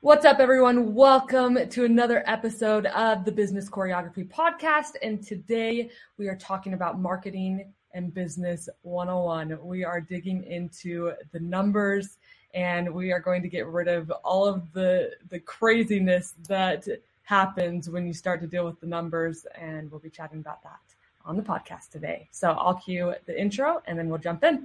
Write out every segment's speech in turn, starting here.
What's up, everyone? Welcome to another episode of the Business Choreography Podcast. And today we are talking about marketing and business 101. We are digging into the numbers and we are going to get rid of all of the, the craziness that happens when you start to deal with the numbers. And we'll be chatting about that on the podcast today. So I'll cue the intro and then we'll jump in.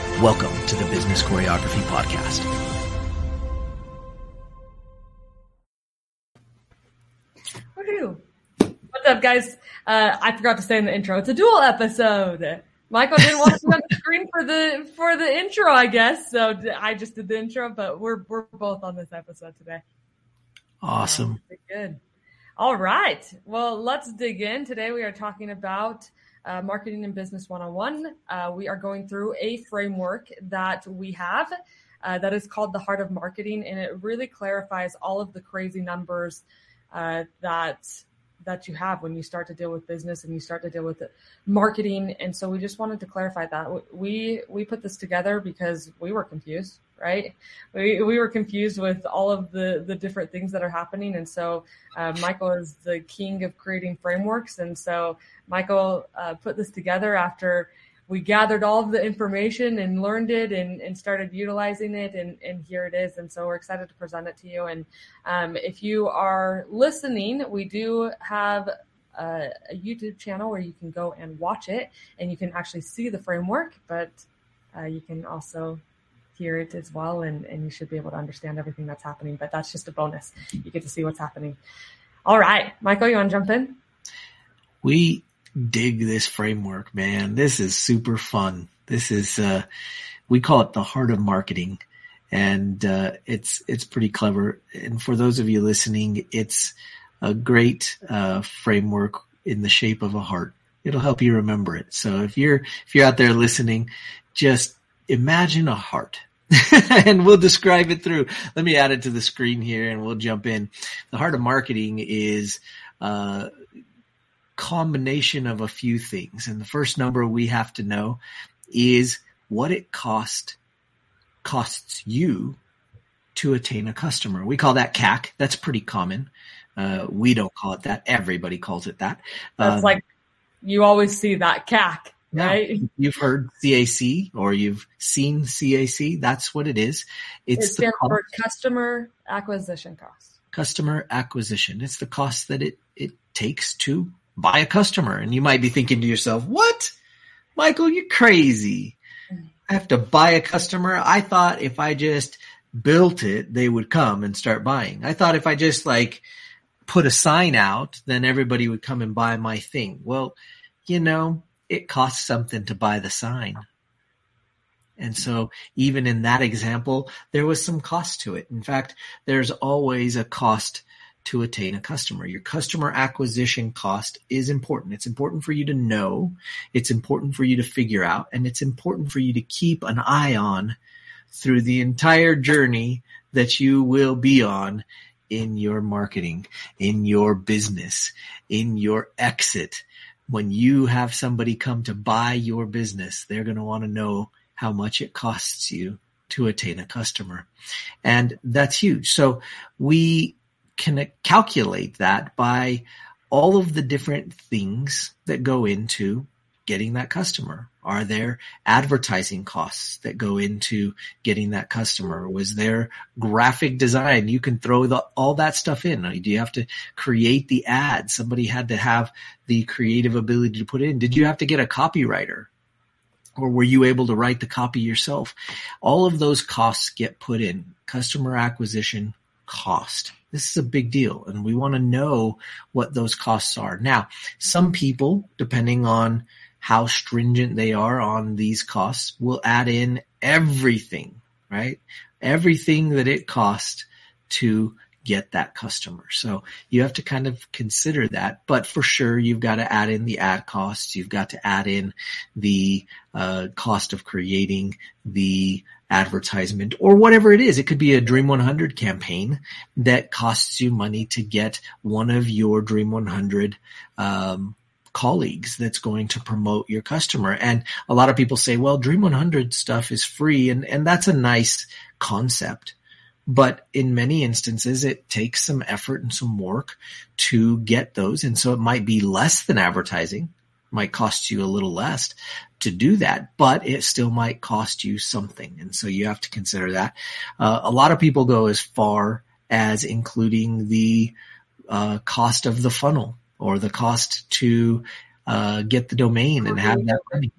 Welcome to the Business Choreography Podcast. What's up, guys? Uh, I forgot to say in the intro, it's a dual episode. Michael didn't want to be on the screen for the for the intro, I guess. So I just did the intro, but we're we're both on this episode today. Awesome. good. All right. Well, let's dig in. Today we are talking about uh, Marketing and Business 101. Uh, we are going through a framework that we have uh, that is called the Heart of Marketing, and it really clarifies all of the crazy numbers uh, that that you have when you start to deal with business and you start to deal with marketing. And so we just wanted to clarify that we we put this together because we were confused, right? We we were confused with all of the the different things that are happening. And so uh, Michael is the king of creating frameworks, and so Michael uh, put this together after we gathered all of the information and learned it and, and started utilizing it. And, and here it is. And so we're excited to present it to you. And um, if you are listening we do have a, a, youtube channel where you can go and watch it. And you can actually see the framework but uh, you can also hear it as well and, and you should be able to understand everything that's happening but that's just a bonus you get to see what's happening all right michael you want to jump in we dig this framework, man. This is super fun. This is, uh, we call it the heart of marketing and, uh, it's, it's pretty clever. And for those of you listening, it's a great, uh, framework in the shape of a heart. It'll help you remember it. So if you're, if you're out there listening, just imagine a heart. and we'll describe it through. Let me add it to the screen here and we'll jump in. The heart of marketing is, uh, combination of a few things. And the first number we have to know is what it cost costs you to attain a customer. We call that CAC. That's pretty common. Uh, we don't call it that. Everybody calls it that. That's um, like you always see that CAC, right? You've heard CAC or you've seen CAC. That's what it is. It's it stands for customer acquisition cost. Customer acquisition. It's the cost that it it takes to buy a customer. And you might be thinking to yourself, what? Michael, you're crazy. Mm. I have to buy a customer. I thought if I just built it, they would come and start buying. I thought if I just like put a sign out, then everybody would come and buy my thing. Well, you know, it costs something to buy the sign. And so even in that example, there was some cost to it. In fact, there's always a cost to attain a customer. Your customer acquisition cost is important. It's important for you to know. It's important for you to figure out and it's important for you to keep an eye on through the entire journey that you will be on in your marketing, in your business, in your exit. When you have somebody come to buy your business, they're going to want to know how much it costs you to attain a customer. And that's huge. So we can calculate that by all of the different things that go into getting that customer? Are there advertising costs that go into getting that customer? Was there graphic design? You can throw the, all that stuff in. Do you have to create the ad? Somebody had to have the creative ability to put in. Did you have to get a copywriter? Or were you able to write the copy yourself? All of those costs get put in. Customer acquisition cost. This is a big deal and we want to know what those costs are. Now, some people, depending on how stringent they are on these costs, will add in everything, right? Everything that it costs to get that customer. So you have to kind of consider that. But for sure, you've got to add in the ad costs. You've got to add in the uh, cost of creating the advertisement or whatever it is. It could be a Dream 100 campaign that costs you money to get one of your Dream 100 um, colleagues that's going to promote your customer. And a lot of people say, well, Dream 100 stuff is free. And, and that's a nice concept. But in many instances, it takes some effort and some work to get those. And so it might be less than advertising, might cost you a little less to do that, but it still might cost you something. And so you have to consider that. Uh, a lot of people go as far as including the uh, cost of the funnel or the cost to uh, get the domain and have that money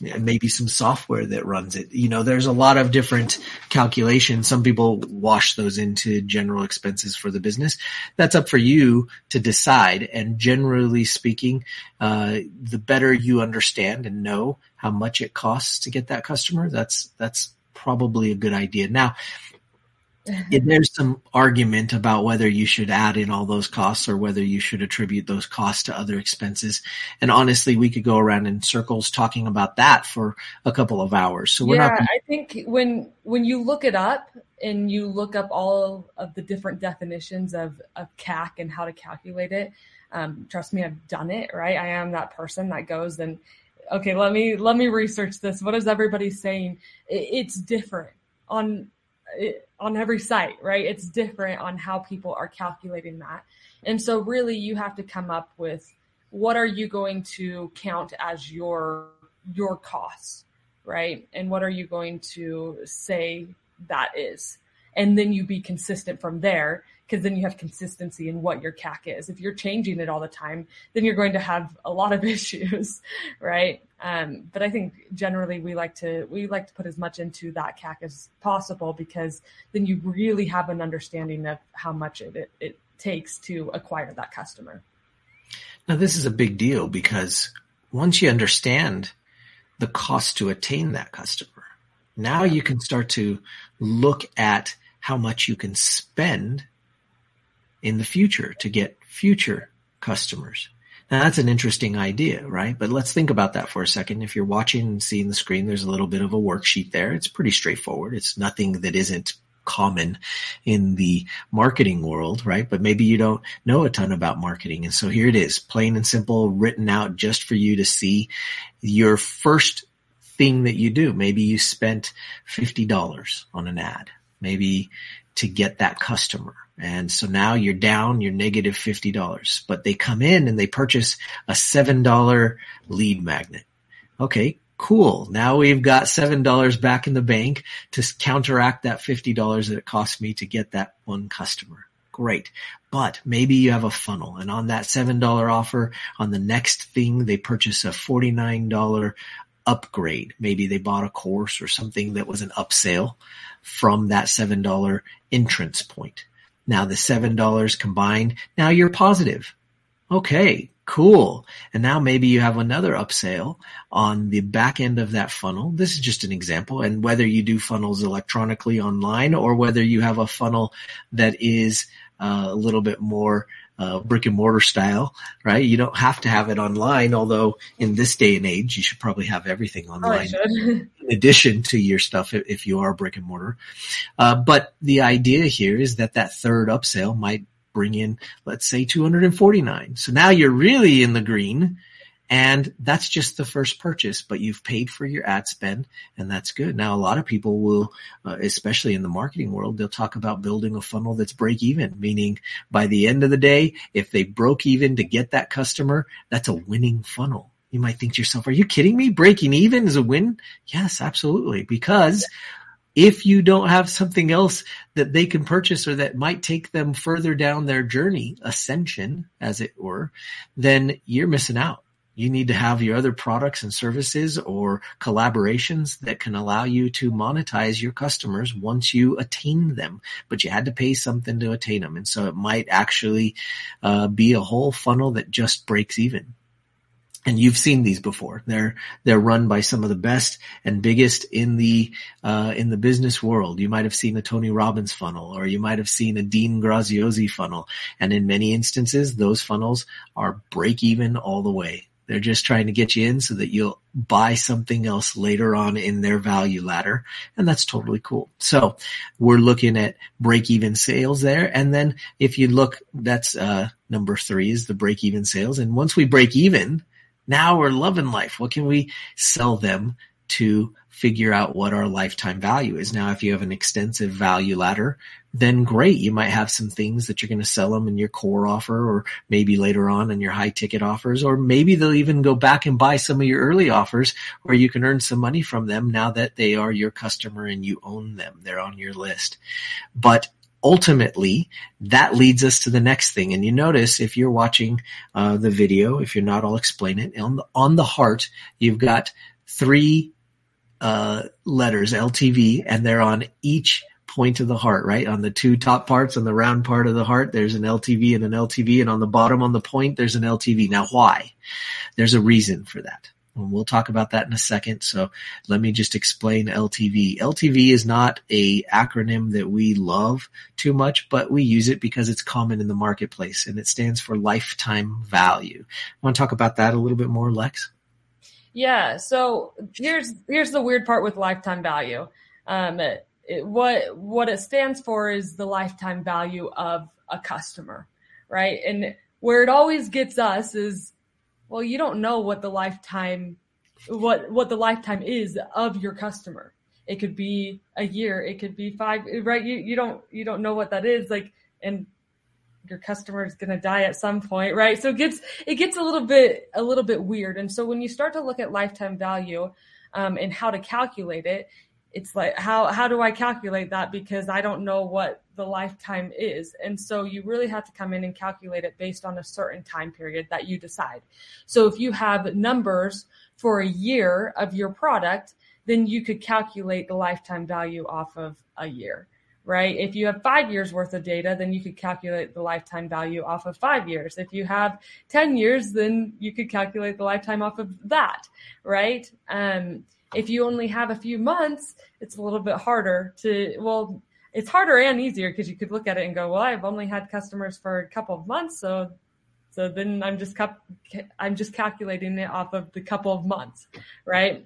maybe some software that runs it. You know, there's a lot of different calculations. Some people wash those into general expenses for the business. That's up for you to decide. And generally speaking, uh, the better you understand and know how much it costs to get that customer, that's, that's probably a good idea. Now, there's some argument about whether you should add in all those costs or whether you should attribute those costs to other expenses. And honestly, we could go around in circles talking about that for a couple of hours. So we're yeah, not. I think when when you look it up and you look up all of the different definitions of of CAC and how to calculate it, um, trust me, I've done it. Right, I am that person that goes and okay, let me let me research this. What is everybody saying? It, it's different on on every site, right? It's different on how people are calculating that. And so really you have to come up with what are you going to count as your your costs, right? And what are you going to say that is? And then you be consistent from there because then you have consistency in what your CAC is. If you're changing it all the time, then you're going to have a lot of issues, right? Um, but I think generally we like to we like to put as much into that CAC as possible because then you really have an understanding of how much it, it, it takes to acquire that customer. Now this is a big deal because once you understand the cost to attain that customer, now you can start to look at how much you can spend in the future to get future customers. Now that's an interesting idea, right? But let's think about that for a second. If you're watching and seeing the screen, there's a little bit of a worksheet there. It's pretty straightforward. It's nothing that isn't common in the marketing world, right? But maybe you don't know a ton about marketing. And so here it is, plain and simple, written out just for you to see your first thing that you do. Maybe you spent $50 on an ad, maybe to get that customer and so now you're down, you're negative $50, but they come in and they purchase a $7 lead magnet. Okay, cool. Now we've got $7 back in the bank to counteract that $50 that it cost me to get that one customer. Great. But maybe you have a funnel and on that $7 offer, on the next thing, they purchase a $49 upgrade. Maybe they bought a course or something that was an upsell from that $7 entrance point. Now the $7 combined, now you're positive. Okay, cool. And now maybe you have another upsell on the back end of that funnel. This is just an example. And whether you do funnels electronically online or whether you have a funnel that is uh, a little bit more uh, brick and mortar style, right? You don't have to have it online, although in this day and age, you should probably have everything oh, online in addition to your stuff if, if you are brick and mortar. Uh, but the idea here is that that third upsell might bring in, let's say 249. So now you're really in the green and that's just the first purchase, but you've paid for your ad spend and that's good. Now, a lot of people will, uh, especially in the marketing world, they'll talk about building a funnel that's break even, meaning by the end of the day, if they broke even to get that customer, that's a winning funnel. You might think to yourself, are you kidding me? Breaking even is a win? Yes, absolutely. Because if you don't have something else that they can purchase or that might take them further down their journey, ascension, as it were, then you're missing out you need to have your other products and services or collaborations that can allow you to monetize your customers once you attain them. But you had to pay something to attain them. And so it might actually uh, be a whole funnel that just breaks even. and you've seen these before. They're they're run by some of the best and biggest in the uh, in the business world. You might have seen a Tony Robbins funnel, or you might have seen a Dean Graziosi funnel, and in many instances, those funnels are break even all the way. They're just trying to get you in so that you'll buy something else later on in their value ladder. And that's totally cool. So we're looking at break even sales there. And then if you look, that's, uh, number three is the break even sales. And once we break even, now we're loving life. What can we sell them to figure out what our lifetime value is? Now, if you have an extensive value ladder, then great. You might have some things that you're going to sell them in your core offer or maybe later on in your high ticket offers, or maybe they'll even go back and buy some of your early offers where you can earn some money from them now that they are your customer and you own them. They're on your list. But ultimately that leads us to the next thing. And you notice if you're watching uh, the video, if you're not, I'll explain it. On the, on the heart, you've got three uh, letters, LTV, and they're on each point of the heart, right? On the two top parts, on the round part of the heart, there's an LTV and an LTV, and on the bottom on the point, there's an LTV. Now, why? There's a reason for that. And we'll talk about that in a second. So let me just explain LTV. LTV is not a acronym that we love too much, but we use it because it's common in the marketplace and it stands for lifetime value. I Want to talk about that a little bit more, Lex? Yeah. So here's here's the weird part with lifetime value. Um, it, it, what what it stands for is the lifetime value of a customer, right? And where it always gets us is well, you don't know what the lifetime what what the lifetime is of your customer. It could be a year, it could be five, right? You you don't you don't know what that is like and your customer is going to die at some point, right? So it gets it gets a little bit a little bit weird. And so when you start to look at lifetime value um, and how to calculate it, it's like how how do I calculate that because I don't know what the lifetime is. And so you really have to come in and calculate it based on a certain time period that you decide. So if you have numbers for a year of your product, then you could calculate the lifetime value off of a year, right? If you have five years worth of data, then you could calculate the lifetime value off of five years. If you have 10 years, then you could calculate the lifetime off of that, right? Um, if you only have a few months, it's a little bit harder to, well, it's harder and easier because you could look at it and go, well, I've only had customers for a couple of months. So, so then I'm just, I'm just calculating it off of the couple of months. Right.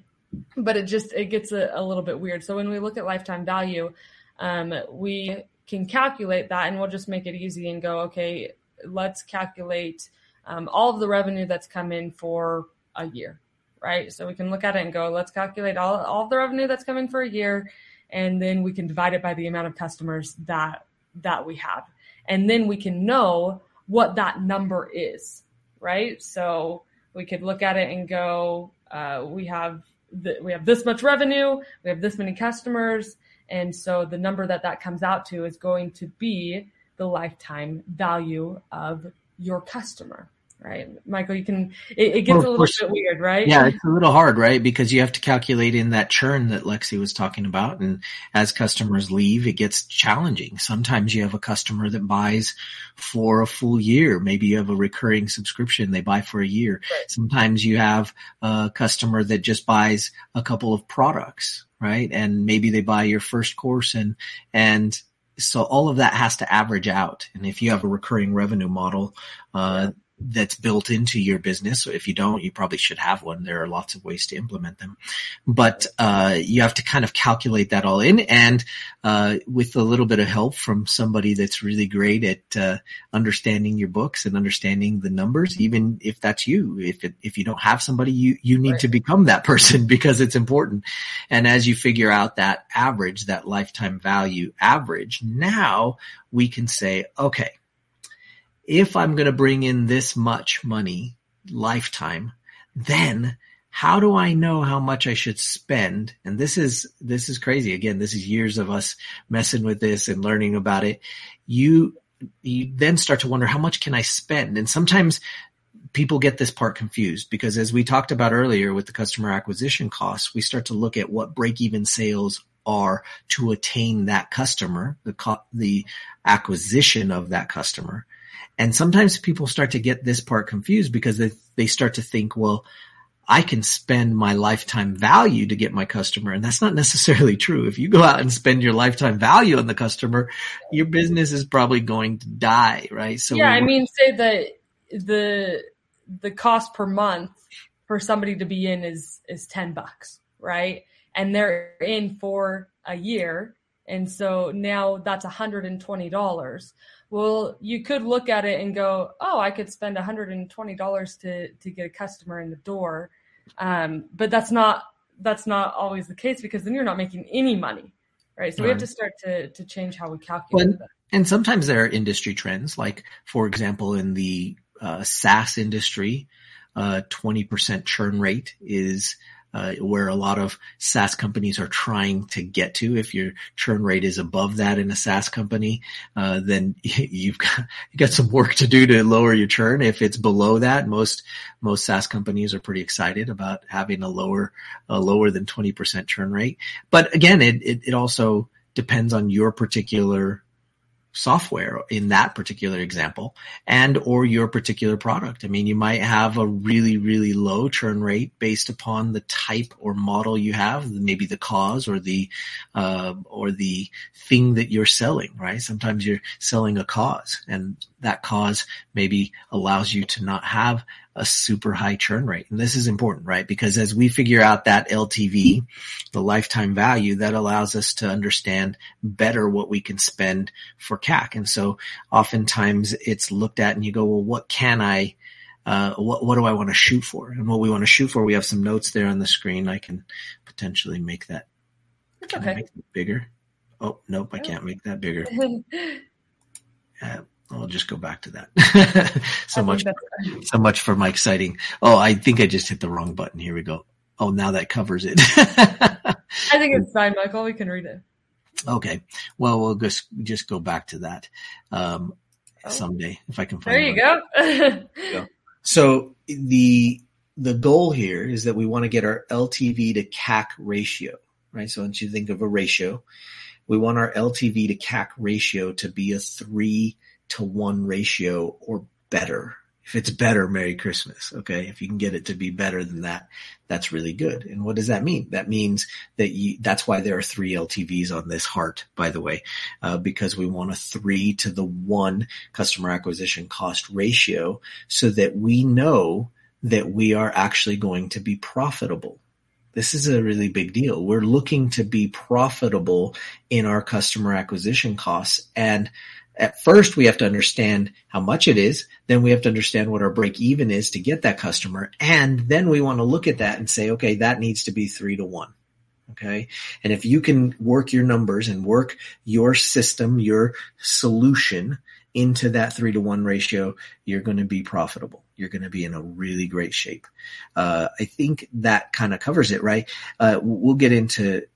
But it just, it gets a, a little bit weird. So when we look at lifetime value, um, we can calculate that and we'll just make it easy and go, okay, let's calculate um, all of the revenue that's come in for a year right? So we can look at it and go, let's calculate all, all the revenue that's coming for a year, and then we can divide it by the amount of customers that that we have. And then we can know what that number is, right? So we could look at it and go, uh, we have the, we have this much revenue, we have this many customers, and so the number that that comes out to is going to be the lifetime value of your customer right? Michael, you can, it, it gets a little course, bit weird, right? Yeah, it's a little hard, right? Because you have to calculate in that churn that Lexi was talking about. And as customers leave, it gets challenging. Sometimes you have a customer that buys for a full year. Maybe you have a recurring subscription. They buy for a year. Right. Sometimes you have a customer that just buys a couple of products, right? And maybe they buy your first course and, and so all of that has to average out. And if you have a recurring revenue model, uh, yeah that's built into your business. So if you don't, you probably should have one. There are lots of ways to implement them, but uh, you have to kind of calculate that all in, and uh, with a little bit of help from somebody that's really great at uh, understanding your books and understanding the numbers. Even if that's you, if it, if you don't have somebody, you you need right. to become that person because it's important. And as you figure out that average, that lifetime value average, now we can say, okay if I'm going to bring in this much money lifetime, then how do I know how much I should spend? And this is, this is crazy. Again, this is years of us messing with this and learning about it. You, you then start to wonder how much can I spend? And sometimes people get this part confused because as we talked about earlier with the customer acquisition costs, we start to look at what break even sales are to attain that customer, the, co- the acquisition of that customer And sometimes people start to get this part confused because they, they start to think, well, I can spend my lifetime value to get my customer. And that's not necessarily true. If you go out and spend your lifetime value on the customer, your business is probably going to die, right? So yeah, I mean, say that the, the cost per month for somebody to be in is, is 10 bucks, right? And they're in for a year. And so now that's $120 well, you could look at it and go, oh, I could spend $120 to, to get a customer in the door. Um, but that's not, that's not always the case because then you're not making any money. Right. So right. we have to start to, to change how we calculate well, And sometimes there are industry trends, like for example, in the uh, SaaS industry, uh, 20% churn rate is uh, where a lot of SaaS companies are trying to get to. If your churn rate is above that in a SaaS company, uh, then you've got, you got some work to do to lower your churn. If it's below that, most, most SaaS companies are pretty excited about having a lower, a lower than 20% churn rate. But again, it, it, it also depends on your particular software in that particular example and or your particular product. I mean, you might have a really, really low churn rate based upon the type or model you have, maybe the cause or the, uh, or the thing that you're selling, right? Sometimes you're selling a cause and that cause maybe allows you to not have a super high churn rate. And this is important, right? Because as we figure out that LTV, the lifetime value, that allows us to understand better what we can spend for CAC. And so oftentimes it's looked at and you go, well, what can I, uh, what, what do I want to shoot for? And what we want to shoot for, we have some notes there on the screen. I can potentially make that, okay. Make bigger. Oh, nope, I can't make that bigger. Uh, I'll just go back to that. so much, so much for my exciting. Oh, I think I just hit the wrong button. Here we go. Oh, now that covers it. I think it's fine, Michael. We can read it. Okay. Well, we'll just just go back to that um, oh. someday if I can find. There you go. there you go. So the the goal here is that we want to get our LTV to CAC ratio, right? So once you think of a ratio, we want our LTV to CAC ratio to be a three to one ratio or better. If it's better, Merry Christmas. Okay. If you can get it to be better than that, that's really good. And what does that mean? That means that you, that's why there are three LTVs on this heart, by the way, uh, because we want a three to the one customer acquisition cost ratio so that we know that we are actually going to be profitable. This is a really big deal. We're looking to be profitable in our customer acquisition costs and at first we have to understand how much it is. Then we have to understand what our break even is to get that customer. And then we want to look at that and say, okay, that needs to be three to one. Okay. And if you can work your numbers and work your system, your solution into that three to one ratio, you're going to be profitable. You're going to be in a really great shape. Uh, I think that kind of covers it, right? Uh, we'll get into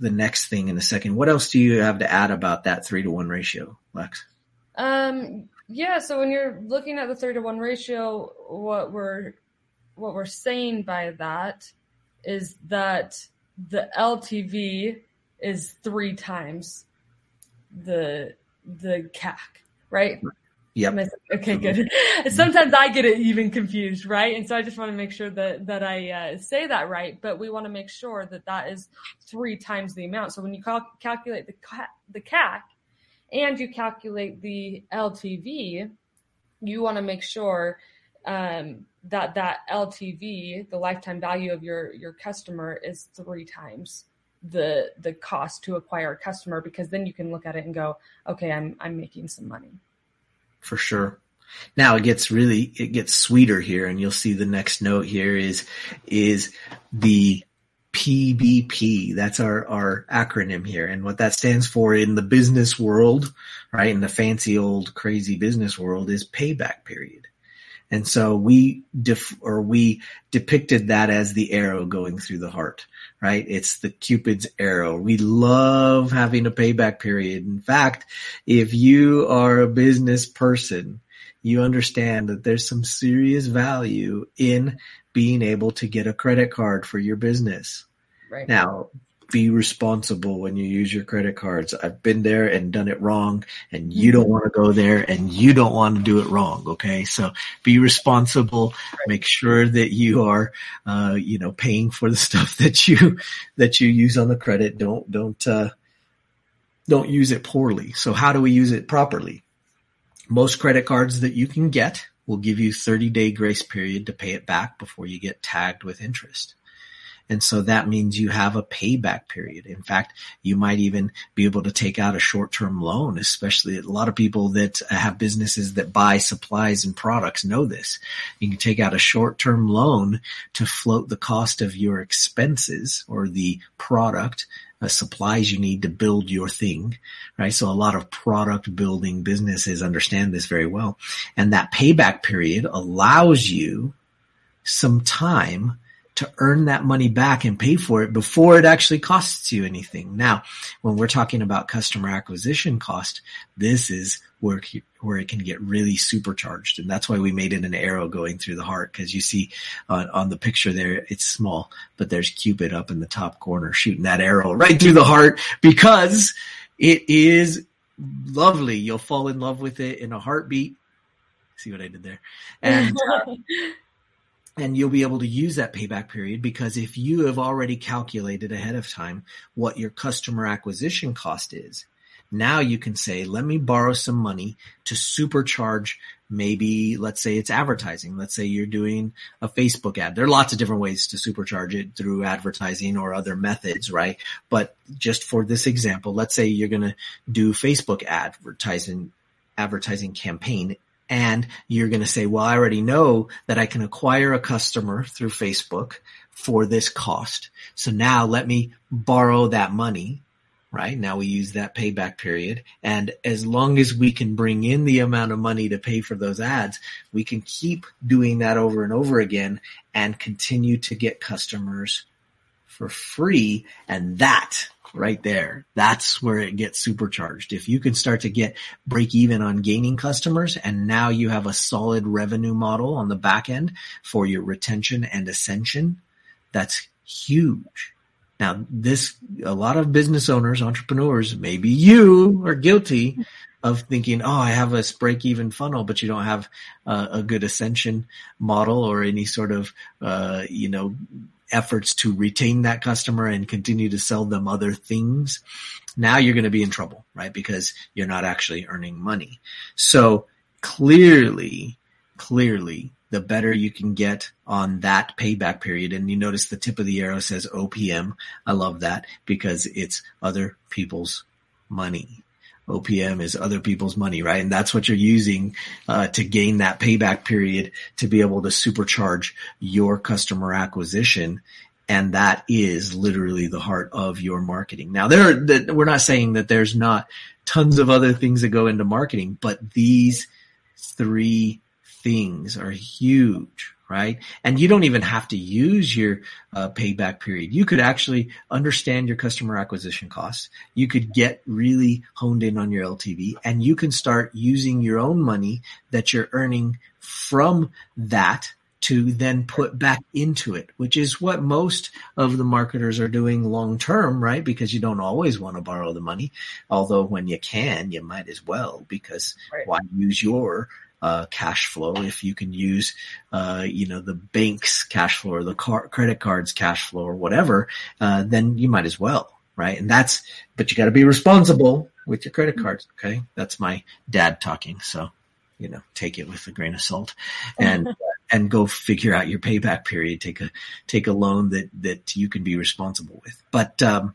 the next thing in a second. What else do you have to add about that three to one ratio, Lex? Um, yeah. So when you're looking at the three to one ratio, what we're what we're saying by that is that the LTV is three times the the CAC, right? Yep. Okay, good. Sometimes I get it even confused, right? And so I just want to make sure that that I uh, say that right. But we want to make sure that that is three times the amount. So when you cal- calculate the the CAC and you calculate the LTV, you want to make sure um, that that LTV, the lifetime value of your your customer, is three times the the cost to acquire a customer because then you can look at it and go, okay, I'm I'm making some money for sure. Now it gets really, it gets sweeter here and you'll see the next note here is, is the PBP. That's our, our acronym here. And what that stands for in the business world, right? In the fancy old crazy business world is payback period. And so we def- or we depicted that as the arrow going through the heart, right? It's the Cupid's arrow. We love having a payback period. In fact, if you are a business person, you understand that there's some serious value in being able to get a credit card for your business. Right. Now, be responsible when you use your credit cards. I've been there and done it wrong and you don't want to go there and you don't want to do it wrong. Okay. So be responsible. Make sure that you are, uh, you know, paying for the stuff that you, that you use on the credit. Don't, don't, uh, don't use it poorly. So how do we use it properly? Most credit cards that you can get will give you 30 day grace period to pay it back before you get tagged with interest. And so that means you have a payback period. In fact, you might even be able to take out a short-term loan, especially a lot of people that have businesses that buy supplies and products know this. You can take out a short-term loan to float the cost of your expenses or the product uh, supplies you need to build your thing, right? So a lot of product building businesses understand this very well. And that payback period allows you some time to earn that money back and pay for it before it actually costs you anything. Now, when we're talking about customer acquisition cost, this is where where it can get really supercharged, and that's why we made it an arrow going through the heart because you see on, on the picture there, it's small, but there's Cupid up in the top corner shooting that arrow right through the heart because it is lovely. You'll fall in love with it in a heartbeat. See what I did there, and. Uh, and you'll be able to use that payback period because if you have already calculated ahead of time what your customer acquisition cost is, now you can say, let me borrow some money to supercharge maybe, let's say it's advertising. Let's say you're doing a Facebook ad. There are lots of different ways to supercharge it through advertising or other methods, right? But just for this example, let's say you're going to do Facebook advertising, advertising campaign and you're going to say, well, I already know that I can acquire a customer through Facebook for this cost. So now let me borrow that money, right? Now we use that payback period. And as long as we can bring in the amount of money to pay for those ads, we can keep doing that over and over again and continue to get customers for free. And that right there. That's where it gets supercharged. If you can start to get break even on gaining customers and now you have a solid revenue model on the back end for your retention and ascension, that's huge. Now, this, a lot of business owners, entrepreneurs, maybe you are guilty of thinking, oh, I have a break even funnel, but you don't have uh, a good ascension model or any sort of, uh, you know, efforts to retain that customer and continue to sell them other things, now you're going to be in trouble, right? Because you're not actually earning money. So clearly, clearly, the better you can get on that payback period. And you notice the tip of the arrow says OPM. I love that because it's other people's money. OPM is other people's money, right? And that's what you're using uh, to gain that payback period to be able to supercharge your customer acquisition. And that is literally the heart of your marketing. Now, there, we're not saying that there's not tons of other things that go into marketing, but these three things are huge right? And you don't even have to use your uh, payback period. You could actually understand your customer acquisition costs. You could get really honed in on your LTV and you can start using your own money that you're earning from that to then put back into it, which is what most of the marketers are doing long term, right? Because you don't always want to borrow the money. Although when you can, you might as well because right. why use your uh, cash flow. If you can use, uh, you know, the bank's cash flow or the car- credit card's cash flow or whatever, uh, then you might as well, right? And that's, but you got to be responsible with your credit cards. Okay, that's my dad talking, so you know, take it with a grain of salt, and and go figure out your payback period. Take a take a loan that that you can be responsible with. But um,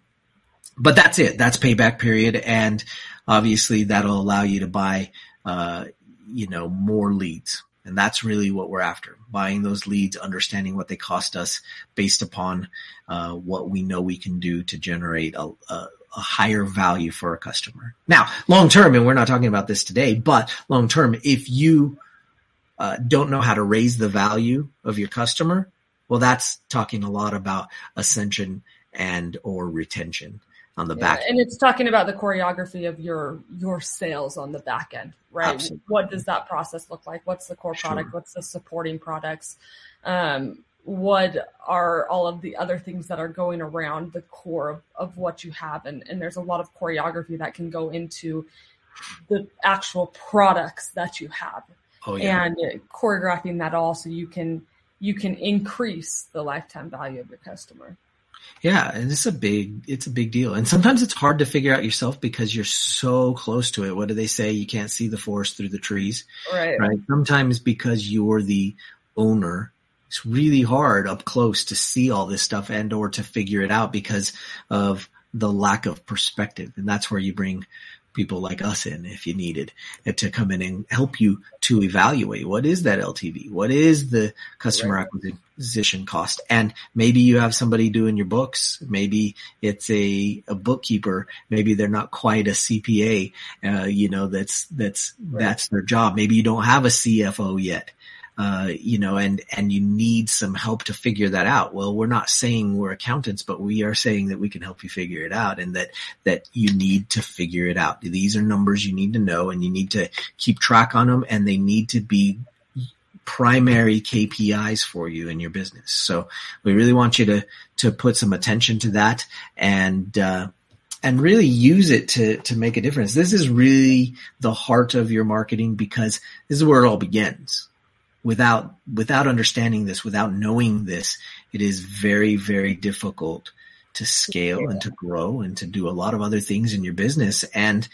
but that's it. That's payback period, and obviously that'll allow you to buy uh, you know, more leads. And that's really what we're after. Buying those leads, understanding what they cost us based upon uh, what we know we can do to generate a, a, a higher value for a customer. Now, long term, and we're not talking about this today, but long term, if you uh, don't know how to raise the value of your customer, well, that's talking a lot about ascension and or retention on the yeah, back. And it's talking about the choreography of your your sales on the back end, right? Absolutely. What does that process look like? What's the core product? Sure. What's the supporting products? Um, what are all of the other things that are going around the core of, of what you have and, and there's a lot of choreography that can go into the actual products that you have oh, yeah. and choreographing that all so you can you can increase the lifetime value of your customer yeah, and it's a big it's a big deal. And sometimes it's hard to figure out yourself because you're so close to it. What do they say? You can't see the forest through the trees. Right. Right. Sometimes because you're the owner, it's really hard up close to see all this stuff and or to figure it out because of the lack of perspective. And that's where you bring people like us in if you needed to come in and help you to evaluate what is that LTV? What is the customer right. acquisition cost? And maybe you have somebody doing your books. Maybe it's a, a bookkeeper. Maybe they're not quite a CPA. Uh, you know, that's, that's, right. that's their job. Maybe you don't have a CFO yet. Uh, you know, and, and you need some help to figure that out. Well, we're not saying we're accountants, but we are saying that we can help you figure it out and that, that you need to figure it out. These are numbers you need to know and you need to keep track on them and they need to be primary KPIs for you in your business. So we really want you to, to put some attention to that and, uh, and really use it to, to make a difference. This is really the heart of your marketing because this is where it all begins without without understanding this, without knowing this, it is very very difficult to scale and to grow and to do a lot of other things in your business and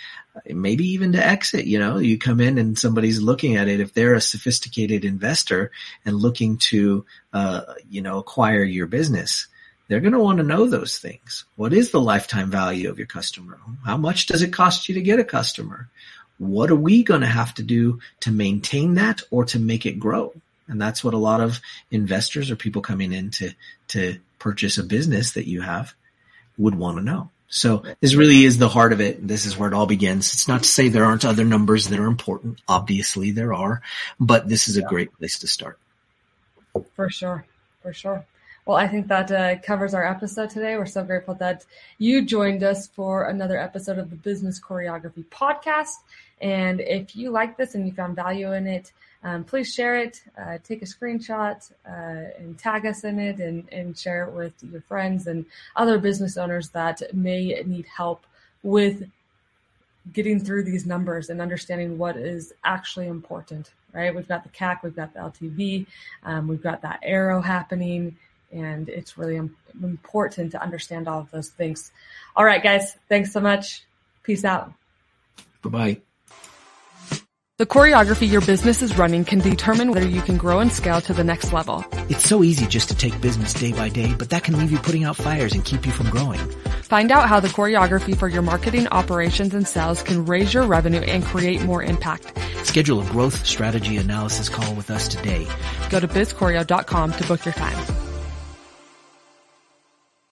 maybe even to exit. You know, you come in and somebody's looking at it. If they're a sophisticated investor and looking to, uh, you know, acquire your business, they're going to want to know those things. What is the lifetime value of your customer? How much does it cost you to get a customer? What are we going to have to do to maintain that or to make it grow? And that's what a lot of investors or people coming in to, to purchase a business that you have would want to know. So this really is the heart of it. This is where it all begins. It's not to say there aren't other numbers that are important. Obviously there are, but this is a great place to start. For sure. For sure. Well, I think that uh, covers our episode today. We're so grateful that you joined us for another episode of the Business Choreography Podcast. And if you like this and you found value in it, um, please share it, uh, take a screenshot, uh, and tag us in it and, and share it with your friends and other business owners that may need help with getting through these numbers and understanding what is actually important, right? We've got the CAC, we've got the LTV, um, we've got that arrow happening and it's really important to understand all of those things. All right, guys, thanks so much. Peace out. Bye bye. The choreography your business is running can determine whether you can grow and scale to the next level. It's so easy just to take business day by day, but that can leave you putting out fires and keep you from growing. Find out how the choreography for your marketing, operations, and sales can raise your revenue and create more impact. Schedule a growth strategy analysis call with us today. Go to bizchoreo.com to book your time.